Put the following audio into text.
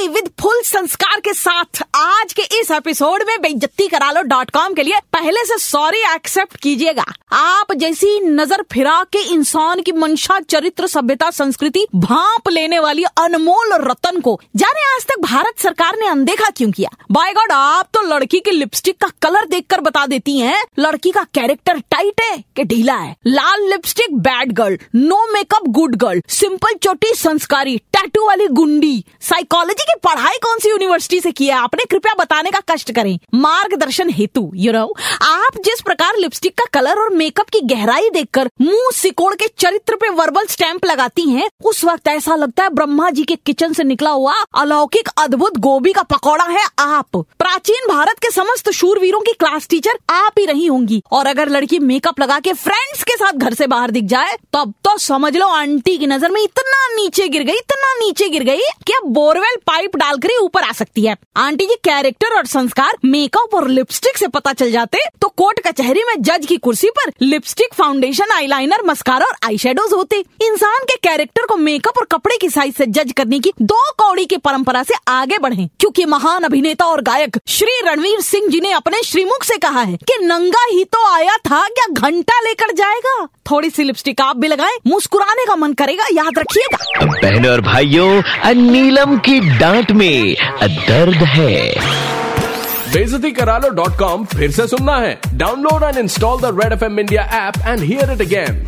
नमस्ते with full संस्कार के साथ आज के इस एपिसोड में बेइज्जती करा लो डॉट कॉम के लिए। पहले से सॉरी एक्सेप्ट कीजिएगा। आप जैसी नज़र फिरा के इंसान की मंशा, चरित्र, सभ्यता, संस्कृति भाप लेने वाली अनमोल रतन को, जाने आज तक भारत सरकार ने अनदेखा क्यों किया? बाय गॉड आप तो लड़की की लिपस्टिक का कलर देखकर बता देती हैं। लड़की का कैरेक्टर टाइट है। कि ढीला है। लाल lipstick bad girl no makeup good girl simple चोटी संस्कारी टैटू वाली गुंडी। साइकोलॉजी की पढ़ाई कौन सी यूनिवर्सिटी से किया आपने कृपया बताने का कष्ट करें। मार्गदर्शन हेतु यू नो आप जिस प्रकार लिपस्टिक का कलर और मेकअप की गहराई देखकर मुँह सिकोड़ के चरित्र पे वर्बल स्टैंप लगाती हैं, उस वक्त ऐसा लगता है ब्रह्मा जी के किचन से निकला हुआ अलौकिक अद्भुत गोभी का पकौड़ा है आप। प्राचीन भारत के समस्त शूरवीरों की क्लास टीचर आप ही रही होंगी। और अगर लड़की मेकअप लगा के फ्रेंड्स के साथ घर से बाहर दिख जाए, तब तो समझ लो आंटी की नज़र में इतना नीचे गिर गई, इतना नीचे गिर गई कि अब बोरवेल पाइप डालकर ही ऊपर आ सकती है। आंटी जी कैरेक्टर और संस्कार मेकअप और लिपस्टिक से पता चल जाते तो कोर्ट कचहरी में जज की कुर्सी पर लिपस्टिक फाउंडेशन आईलाइनर मस्कारा और आई शेडोज होते। इंसान के कैरेक्टर को मेकअप और कपड़े की साइज़ से जज करने की दो कौड़ी की परंपरा से आगे बढ़े, क्योंकि महान अभिनेता और गायक श्री रणवीर सिंह जी ने अपने श्रीमुख से कहा है कि नंगा ही तो आया था, क्या घंटा लेकर जाएगा। थोड़ी सी लिपस्टिक आप भी लगाए मुस्कुराने का मन करेगा याद रखिएगा। बहनों और भाइयों नीलम की डांट में दर्द है। बेजती करा लो डॉट कॉम फिर से सुनना है। Download and install the red F M India app and hear it again